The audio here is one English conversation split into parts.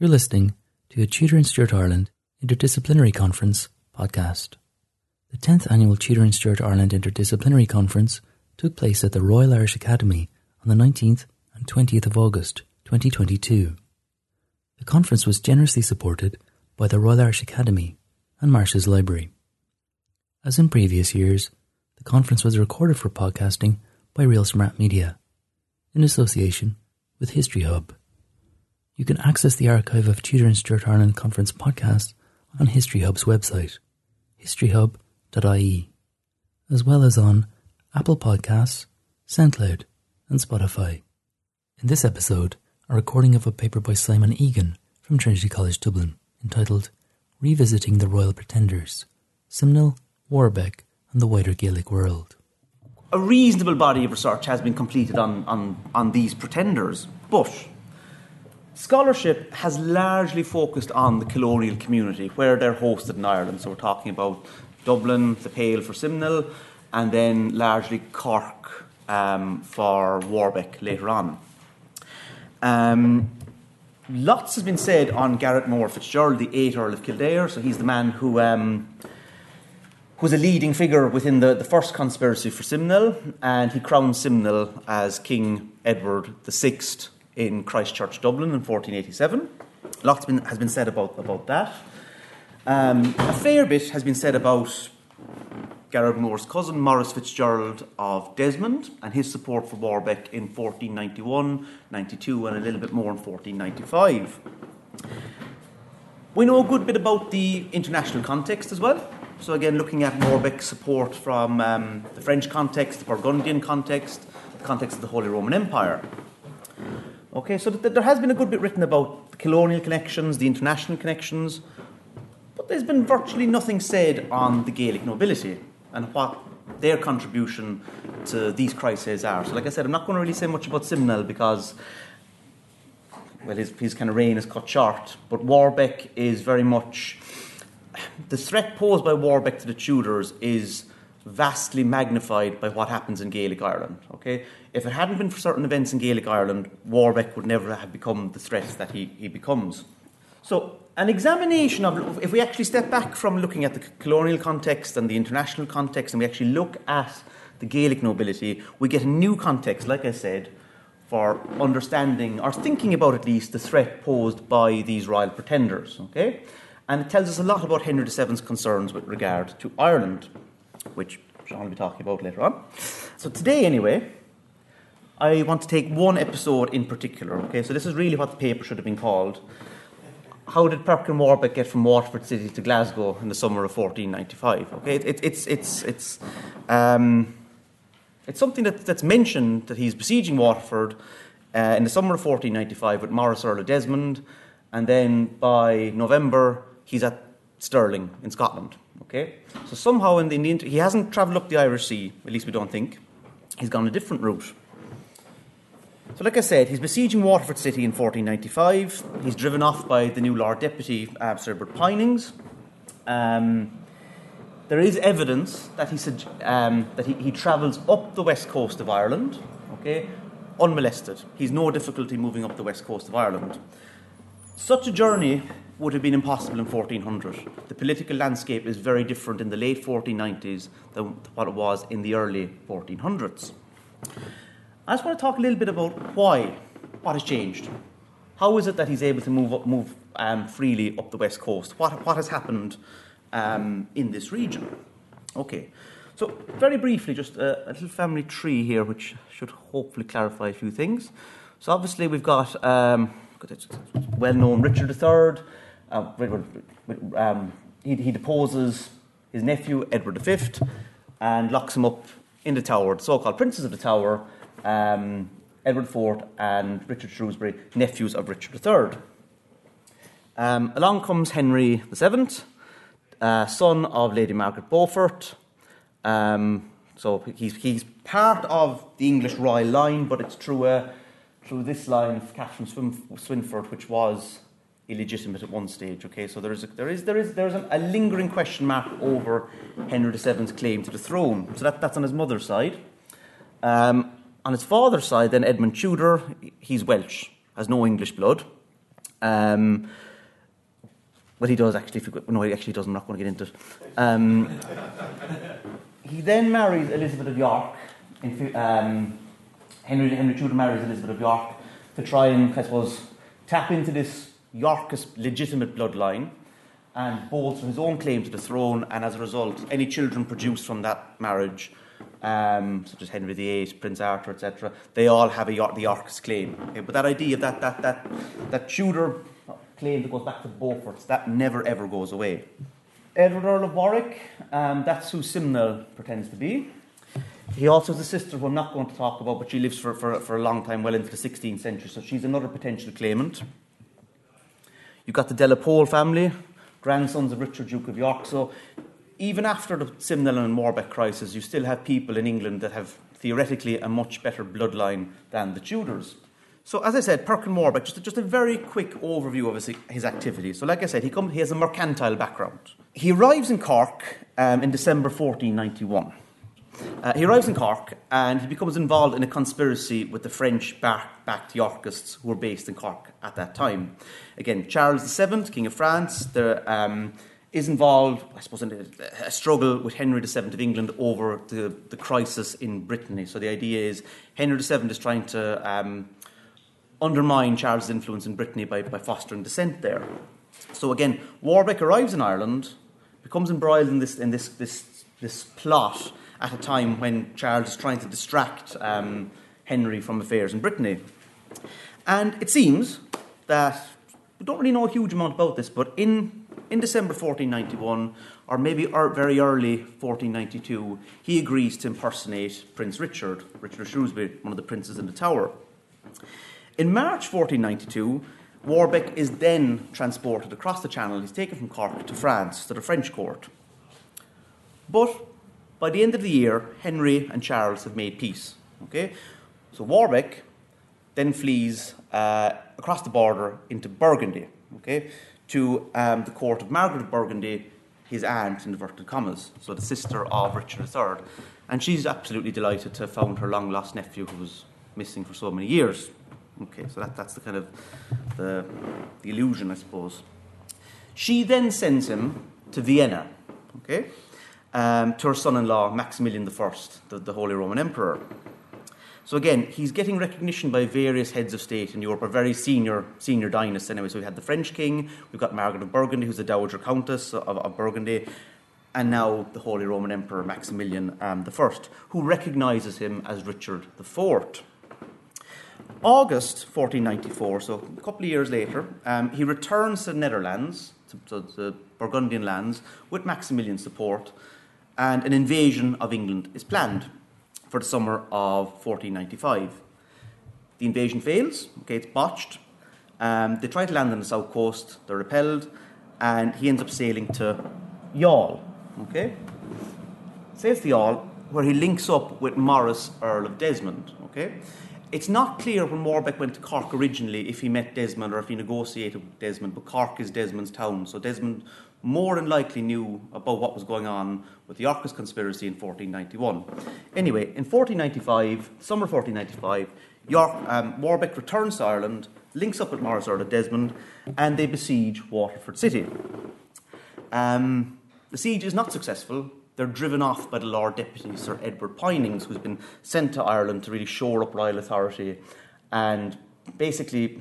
You're listening to a Tudor and Stuart Ireland Interdisciplinary Conference podcast. The 10th annual Tudor and Stuart Ireland Interdisciplinary Conference took place at the Royal Irish Academy on the 19th and 20th of August 2022. The conference was generously supported by the Royal Irish Academy and Marsh's Library. As in previous years, the conference was recorded for podcasting by Real Smart Media in association with History Hub. You can access the archive of Tudor and Stuart Ireland Conference podcasts on History Hub's website, historyhub.ie, as well as on Apple Podcasts, SoundCloud, and Spotify. In this episode, a recording of a paper by Simon Egan from Trinity College Dublin entitled Revisiting the Royal Pretenders Simnel, Warbeck, and the Wider Gaelic World. A reasonable body of research has been completed on, on, on these pretenders, but Scholarship has largely focused on the colonial community where they're hosted in Ireland. So we're talking about Dublin, the Pale for Simnel, and then largely Cork um, for Warbeck later on. Um, lots has been said on Garrett Moore Fitzgerald, the 8th Earl of Kildare. So he's the man who um, was a leading figure within the, the first conspiracy for Simnel, and he crowned Simnel as King Edward VI in Christchurch, Dublin in 1487. Lots been, has been said about, about that. Um, a fair bit has been said about Garrett Moore's cousin, Maurice Fitzgerald of Desmond, and his support for Warbeck in 1491, 92, and a little bit more in 1495. We know a good bit about the international context as well. So, again, looking at Warbeck's support from um, the French context, the Burgundian context, the context of the Holy Roman Empire. Okay, so there has been a good bit written about the colonial connections, the international connections, but there's been virtually nothing said on the Gaelic nobility and what their contribution to these crises are. So, like I said, I'm not going to really say much about Simnel because, well, his, his kind of reign is cut short, but Warbeck is very much. The threat posed by Warbeck to the Tudors is vastly magnified by what happens in Gaelic Ireland. Okay, if it hadn't been for certain events in Gaelic Ireland, Warbeck would never have become the threat that he, he becomes. So, an examination of if we actually step back from looking at the colonial context and the international context, and we actually look at the Gaelic nobility, we get a new context, like I said, for understanding or thinking about at least the threat posed by these royal pretenders. Okay, and it tells us a lot about Henry VII's concerns with regard to Ireland which Sean will be talking about later on. So today, anyway, I want to take one episode in particular. Okay, so this is really what the paper should have been called. How did Perkin Warbeck get from Waterford City to Glasgow in the summer of 1495? Okay, it, it, it's it's it's um, it's something that, that's mentioned that he's besieging Waterford uh, in the summer of 1495 with Maurice Earl of Desmond, and then by November he's at Stirling in Scotland. Okay, so somehow in the, Indian, he hasn't travelled up the Irish Sea. At least we don't think. He's gone a different route. So, like I said, he's besieging Waterford City in 1495. He's driven off by the new Lord Deputy, uh, Sir Edward Poynings. Um, there is evidence that he, um, that he, he travels up the west coast of Ireland, okay, unmolested. He's no difficulty moving up the west coast of Ireland. Such a journey would have been impossible in 1400. The political landscape is very different in the late 1490s than what it was in the early 1400s. I just want to talk a little bit about why, what has changed. How is it that he's able to move up, move um, freely up the west coast? What, what has happened um, in this region? Okay, so very briefly, just a, a, little family tree here, which should hopefully clarify a few things. So obviously we've got um, well-known Richard III, uh, um, he, he, deposes his nephew Edward V and locks him up in the tower, the so-called princes of the tower, um, Edward IV and Richard Shrewsbury, nephews of Richard III. Um, along comes Henry VII, uh, son of Lady Margaret Beaufort. Um, so he's, he's part of the English royal line, but it's through, a, through this line of Catherine Swynford, which was illegitimate at one stage. Okay, so there is a, there is there is there is a, lingering question mark over Henry VII's claim to the throne. So that, that's on his mother's side. Um, on his father's side, then Edmund Tudor, he's Welsh, has no English blood. Um, he does actually. No, he actually does. I'm not going to get into it. Um, he then marries Elizabeth of York. In, um, Henry, Henry Tudor marries Elizabeth of York to try and, I suppose, tap into this Yorkist legitimate bloodline and bolster his own claim to the throne. And as a result, any children produced from that marriage, um, such as Henry VIII, Prince Arthur, etc., they all have a the Yorkist claim. Okay? But that idea, that that that that Tudor claim that goes back to Beaufort's, that never ever goes away. Edward Earl of Warwick, um, that's who Simnel pretends to be. He also has a sister who I'm not going to talk about, but she lives for, for, for a long time, well into the 16th century, so she's another potential claimant. You've got the De la Pole family, grandsons of Richard, Duke of York. So even after the Simnel and Warbeck crisis, you still have people in England that have theoretically a much better bloodline than the Tudors. So, as I said, Perkin Warbeck, just, just a very quick overview of his, his activities. So, like I said, he, come, he has a mercantile background. He arrives in Cork um, in December 1491. Uh, he arrives in Cork and he becomes involved in a conspiracy with the French backed Yorkists who were based in Cork at that time. Again, Charles VII, King of France, there, um, is involved, I suppose, in a, a, struggle with Henry VII of England over the, the crisis in Brittany. So the idea is Henry VII is trying to um, undermine Charles' influence in Brittany by, by fostering dissent there. So again, Warbeck arrives in Ireland, becomes embroiled in this, in this, this, this plot at a time when Charles is trying to distract um, Henry from affairs in Brittany. And it seems that we don't really know a huge amount about this, but in, in December 1491, or maybe very early 1492, he agrees to impersonate Prince Richard, Richard of Shrewsbury, one of the princes in the Tower. In March 1492, Warbeck is then transported across the Channel. He's taken from Cork to France, to the French court. But by the end of the year, Henry and Charles have made peace. Okay? So Warbeck then flees uh, across the border into Burgundy, okay, to um, the court of Margaret of Burgundy, his aunt, in inverted commas, so the sister of Richard III. And she's absolutely delighted to have found her long lost nephew who was missing for so many years. Okay, so that, that's the kind of the, the illusion, I suppose. She then sends him to Vienna, okay, um, to her son in law, Maximilian I, the, the Holy Roman Emperor. So again, he's getting recognition by various heads of state in Europe, a very senior senior dynasts anyway. So we had the French king, we've got Margaret of Burgundy, who's the Dowager Countess of, of Burgundy, and now the Holy Roman Emperor Maximilian um, I, who recognises him as Richard IV. August 1494, so a couple of years later, um, he returns to the Netherlands, to, to the Burgundian lands, with Maximilian's support, and an invasion of England is planned for the summer of 1495. The invasion fails, okay, it's botched. Um, they try to land on the south coast, they're repelled, and he ends up sailing to Youghal, okay? Sails to Youghal, where he links up with Maurice, Earl of Desmond, okay? It's not clear when Warbeck went to Cork originally if he met Desmond or if he negotiated with Desmond, but Cork is Desmond's town, so Desmond more than likely knew about what was going on with the Yorkist conspiracy in 1491. Anyway, in 1495, summer 1495, York, um, Warbeck returns to Ireland, links up with Maurice Earl of Desmond, and they besiege Waterford City. Um, the siege is not successful. They're driven off by the Lord Deputy, Sir Edward Poynings, who's been sent to Ireland to really shore up royal authority and basically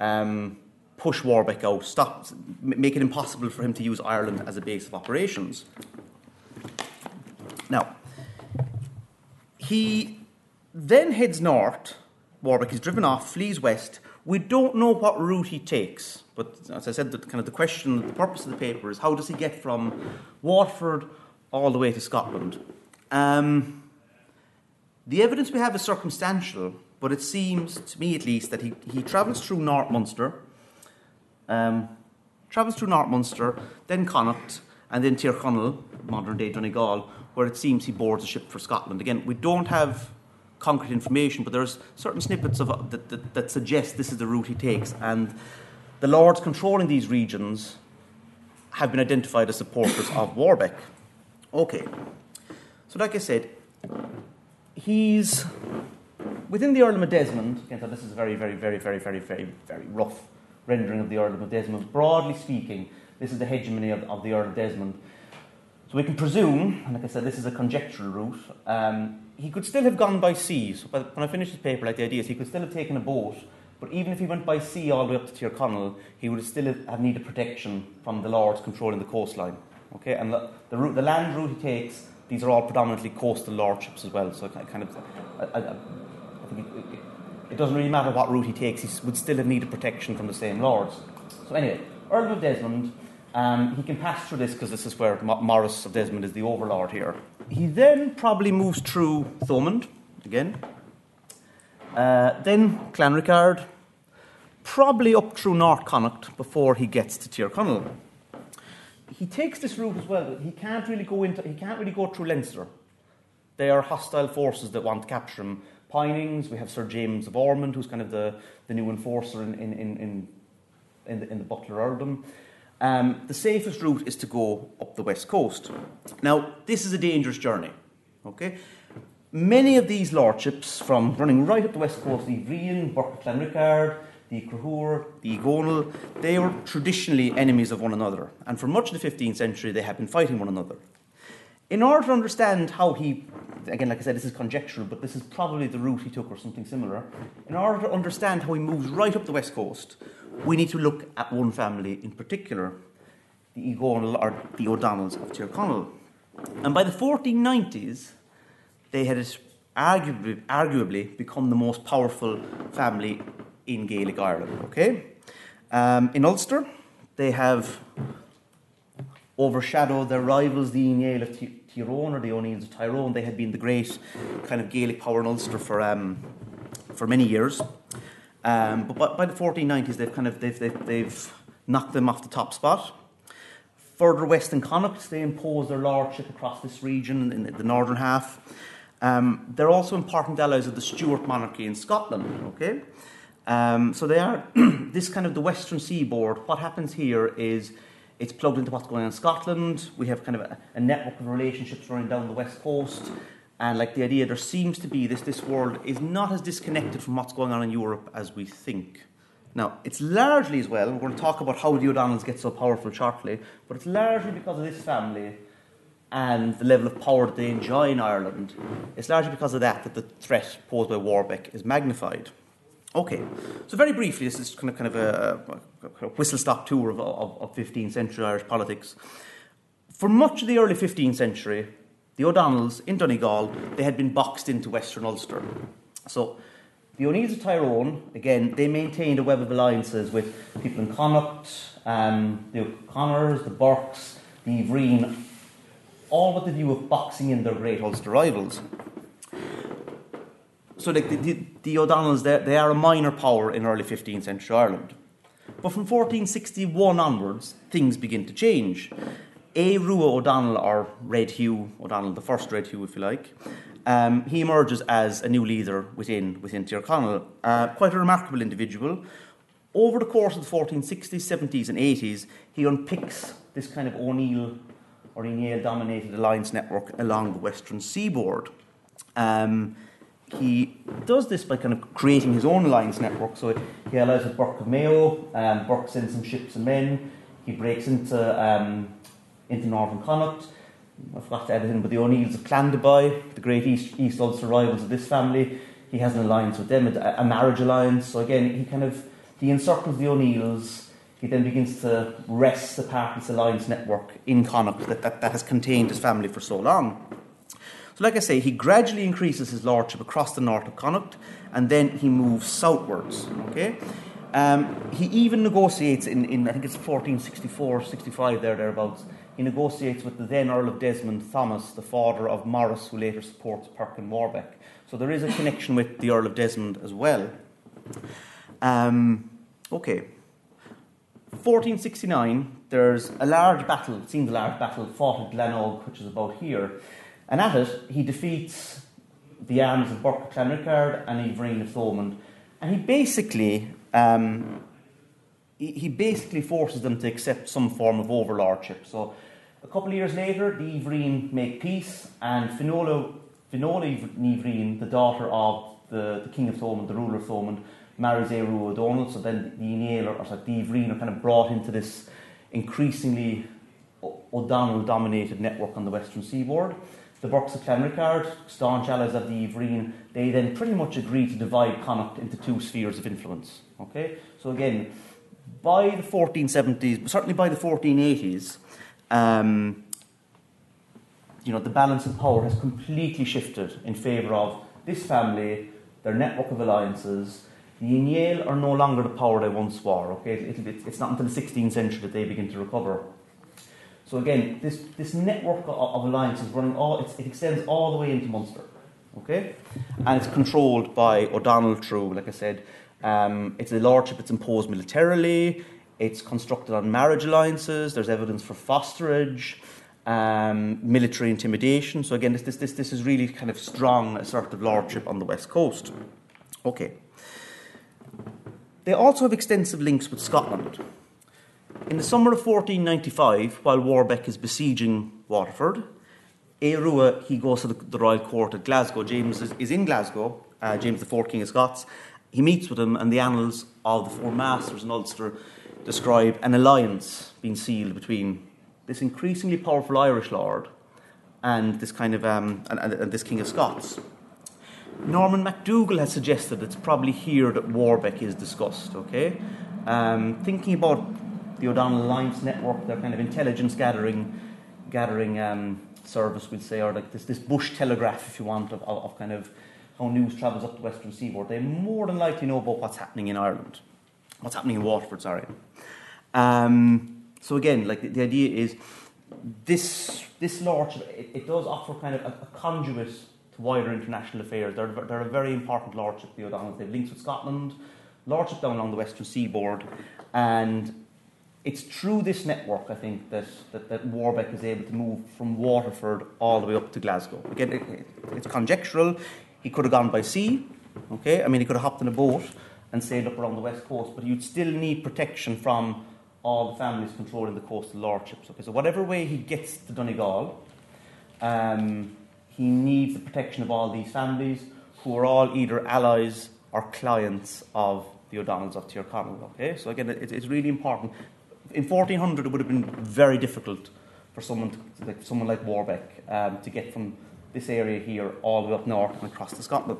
um, push Warbeck out, stop, make it impossible for him to use Ireland as a base of operations. Now, he then heads north. Warbeck is driven off, flees west. We don't know what route he takes, but as I said, the, kind of the question, the purpose of the paper is how does he get from Waterford all the way to Scotland? Um, the evidence we have is circumstantial, but it seems, to me at least, that he, he travels through North Munster, um, travels through North Munster, then Connacht, and then Tyrconnell, modern day Donegal, where it seems he boards a ship for Scotland. Again, we don't have concrete information, but there's certain snippets of, uh, that, that, that suggest this is the route he takes. And the lords controlling these regions have been identified as supporters of Warbeck. Okay, so like I said, he's within the Earldom of Desmond. Again, so this is a very, very, very, very, very, very, very rough rendering of the Earl of Desmond. Broadly speaking, this is the hegemony of, of the Earl of Desmond. So we can presume, and like I said, this is a conjectural route, um, he could still have gone by sea. So by, when I finish this paper, like the idea is he could still have taken a boat, but even if he went by sea all the way up to Tyrconnell, he would still have needed protection from the lords controlling the coastline. Okay, and the, the, the land route he takes, these are all predominantly coastal lordships as well. So kind of, I, I, I think it, it, it, doesn't really matter what route he takes; he would still have needed protection from the same lords. So anyway, Earl of Desmond um, he can pass through this because this is where Maurice of Desmond is the overlord here. He then probably moves through Thomond again, uh, then Clanricarde, probably up through North Connacht before he gets to Tyrconnell. He takes this route as well. He can't really go into. He can't really go through Leinster. They are hostile forces that want to capture him. Poynings. We have Sir James of Ormond, who's kind of the, the new enforcer in in in in, in the, in the Butler earldom um, the safest route is to go up the west coast. Now, this is a dangerous journey. Okay, many of these lordships, from running right up the west coast, the Uí Bhriain, Burke Clanricarde, the Crahur, the Gonal, they were traditionally enemies of one another, and for much of the 15th century they had been fighting one another. In order to understand how he, again, like I said, this is conjectural, but this is probably the route he took or something similar. In order to understand how he moves right up the west coast, we need to look at one family in particular, the Uí Dhomhnaill or the O'Donnells of Tyrconnell. And by the 1490s, they had arguably, arguably become the most powerful family in Gaelic Ireland. Okay, um, in Ulster, they have overshadowed their rivals, the Uí Néill of Tyrone or the O'Neills of Tyrone. They had been the great kind of Gaelic power in Ulster for um, for many years. Um, but by, by, the 1490s, they've kind of they've, they've, they've, knocked them off the top spot. Further west in Connacht, they impose their lordship across this region in the northern half. Um, they're also important allies of the Stuart monarchy in Scotland. Okay, um, so they are this kind of the western seaboard. What happens here is it's plugged into what's going on in Scotland. We have kind of a, a network of relationships running down the west coast. And like the idea, there seems to be this this world is not as disconnected from what's going on in Europe as we think. Now, it's largely as well, we're going to talk about how the O'Donnells get so powerful shortly, but it's largely because of this family and the level of power that they enjoy in Ireland. It's largely because of that that the threat posed by Warbeck is magnified. Okay, so very briefly, this is kind of, kind of a, a whistle stop tour of, of, of 15th century Irish politics. For much of the early 15th century, the O'Donnells in Donegal, they had been boxed into Western Ulster. So the O'Neills of Tyrone, again, they maintained a web of alliances with people in Connacht, um, the O'Connors, the Burkes, the Ivreen, all with the view of boxing in their great Ulster rivals. So the, the, the O'Donnells, they, they are a minor power in early 15th century Ireland. But from 1461 onwards, things begin to change. Aodh Ruadh O'Donnell, or Red Hugh O'Donnell, the first Red Hugh, if you like, um, he emerges as a new leader within, within Tyrconnell. Uh, quite a remarkable individual. Over the course of the 1460s, 70s, and 80s, he unpicks this kind of O'Neill or O'Neill dominated alliance network along the western seaboard. Um, he does this by kind of creating his own alliance network. So he allows with Burke of Mayo, um, Burke sends some ships and men. He breaks into um, into Northern Connacht. I forgot to add in, but the O'Neills of Clandeboy, the great East, East Ulster rivals of this family, he has an alliance with them, a, a marriage alliance. So again, he kind of he encircles the O'Neills. He then begins to wrest apart this alliance network in Connacht that, that, that has contained his family for so long. So, like I say, he gradually increases his lordship across the north of Connacht, and then he moves southwards. Okay, um, he even negotiates in, in I think it's 1464, 65 there thereabouts he negotiates with the then Earl of Desmond, Thomas, the father of Maurice, who later supports Perkin Warbeck. So there is a connection with the Earl of Desmond as well. Um, okay. 1469, there's a large battle, it seems a large battle, fought at Glenog, which is about here. And at it, he defeats the armies of Burke Clanricarde and Ivreen of Thomond. And he basically um, he basically forces them to accept some form of overlordship. So a couple of years later, the Ivreen make peace, and Finola, Finola Ivreen, the daughter of the, the king of Thomond, the ruler of Thomond, marries Aodh Ruadh O'Donnell, so then the Uí Néill or, or sorry, Díomhrín are kind of brought into this increasingly O'Donnell dominated network on the western seaboard. The Burkes of Clanricarde, staunch allies of the Díomhrín, they then pretty much agree to divide Connacht into two spheres of influence. Okay? So again, by the 1470s, certainly by the 1480s, um, you know, the balance of power has completely shifted in favour of this family, their network of alliances. The Uí Néill are no longer the power they once were. Okay, it, it, it's not until the 16th century that they begin to recover. So again, this, this network of, of alliances running all it extends all the way into Munster. Okay, and it's controlled by O'Donnell through, like I said, um, it's a lordship that's imposed militarily. It's constructed on marriage alliances. There's evidence for fosterage, um, military intimidation. So again, this, this, this, this is really kind of strong assertive lordship on the west coast. Okay. They also have extensive links with Scotland. In the summer of 1495, while Warbeck is besieging Waterford, Aodh Ruadh, he goes to the, the, royal court at Glasgow. James is, is in Glasgow, uh, James IV, King of Scots. He meets with him, and the annals of the Four Masters in Ulster describe an alliance being sealed between this increasingly powerful Irish lord and this kind of um, and, and, and this King of Scots. Norman MacDougall has suggested it's probably here that Warbeck is discussed. Okay, um, thinking about the O'Donnell Alliance network, their kind of intelligence gathering, gathering um, service, we'd say, or like this, this bush telegraph, if you want, of, of, kind of how news travels up the western seaboard. They more than likely know about what's happening in Ireland, what's happening in Waterford. Sorry. Um, so again, like the, the, idea is this this lordship it, it does offer kind of a, a, conduit to wider international affairs. They're, they're a very important lordship, the O'Donnells. They have links with Scotland, lordship down along the western seaboard, and it's through this network, I think, that, that, that, Warbeck is able to move from Waterford all the way up to Glasgow. Again, it, it, it's conjectural. He could have gone by sea, okay? I mean, he could have hopped in a boat and sailed up around the west coast, but you'd still need protection from all the families controlling the coastal lordships. Okay, so whatever way he gets to Donegal, um, he needs the protection of all these families who are all either allies or clients of the O'Donnells of Tyrconnell. Okay, so again, it, it's really important in 1400 it would have been very difficult for someone, to, like, someone like Warbeck um, to get from this area here all the way up north and across to Scotland.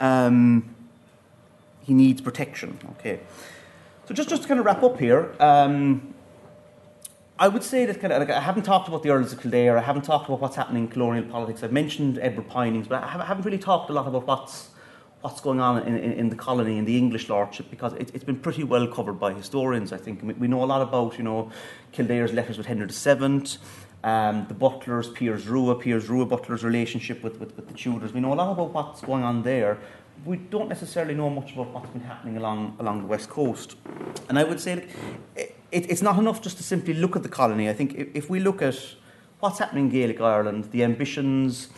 Um, he needs protection. Okay, so just just to kind of wrap up here. Um, I would say that kind of like I haven't talked about the Earls of Kildare. I haven't talked about what's happening in colonial politics. I've mentioned Edward Poynings, but I haven't really talked a lot about what's what's going on in, in, in, the colony, in the English lordship, because it, has been pretty well covered by historians, I think. We, know a lot about, you know, Kildare's letters with Henry VII, um, the Butlers, Piers Rua, Piers Rua Butler's relationship with, with, with, the Tudors. We know a lot about what's going on there. We don't necessarily know much about what's been happening along, along the west coast. And I would say it, it's not enough just to simply look at the colony. I think if, if we look at what's happening in Gaelic Ireland, the ambitions,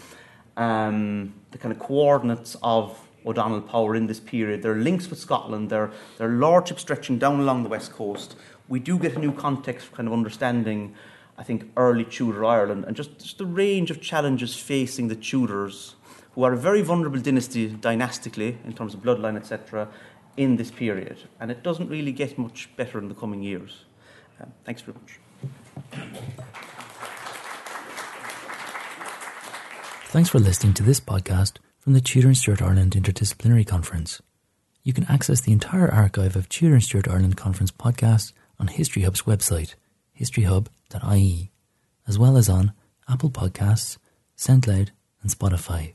um, the kind of coordinates of O'Donnell power in this period. There are links with Scotland, there are lordships stretching down along the west coast. We do get a new context for kind of understanding, I think, early Tudor Ireland and just, just the range of challenges facing the Tudors, who are a very vulnerable dynasty dynastically in terms of bloodline, etc., in this period. And it doesn't really get much better in the coming years. Um, thanks very much. Thanks for listening to this podcast from the Tudor and Stuart Ireland Interdisciplinary Conference. You can access the entire archive of Tudor and Stuart Ireland Conference podcasts on History Hub's website, historyhub.ie, as well as on Apple Podcasts, SoundCloud, and Spotify.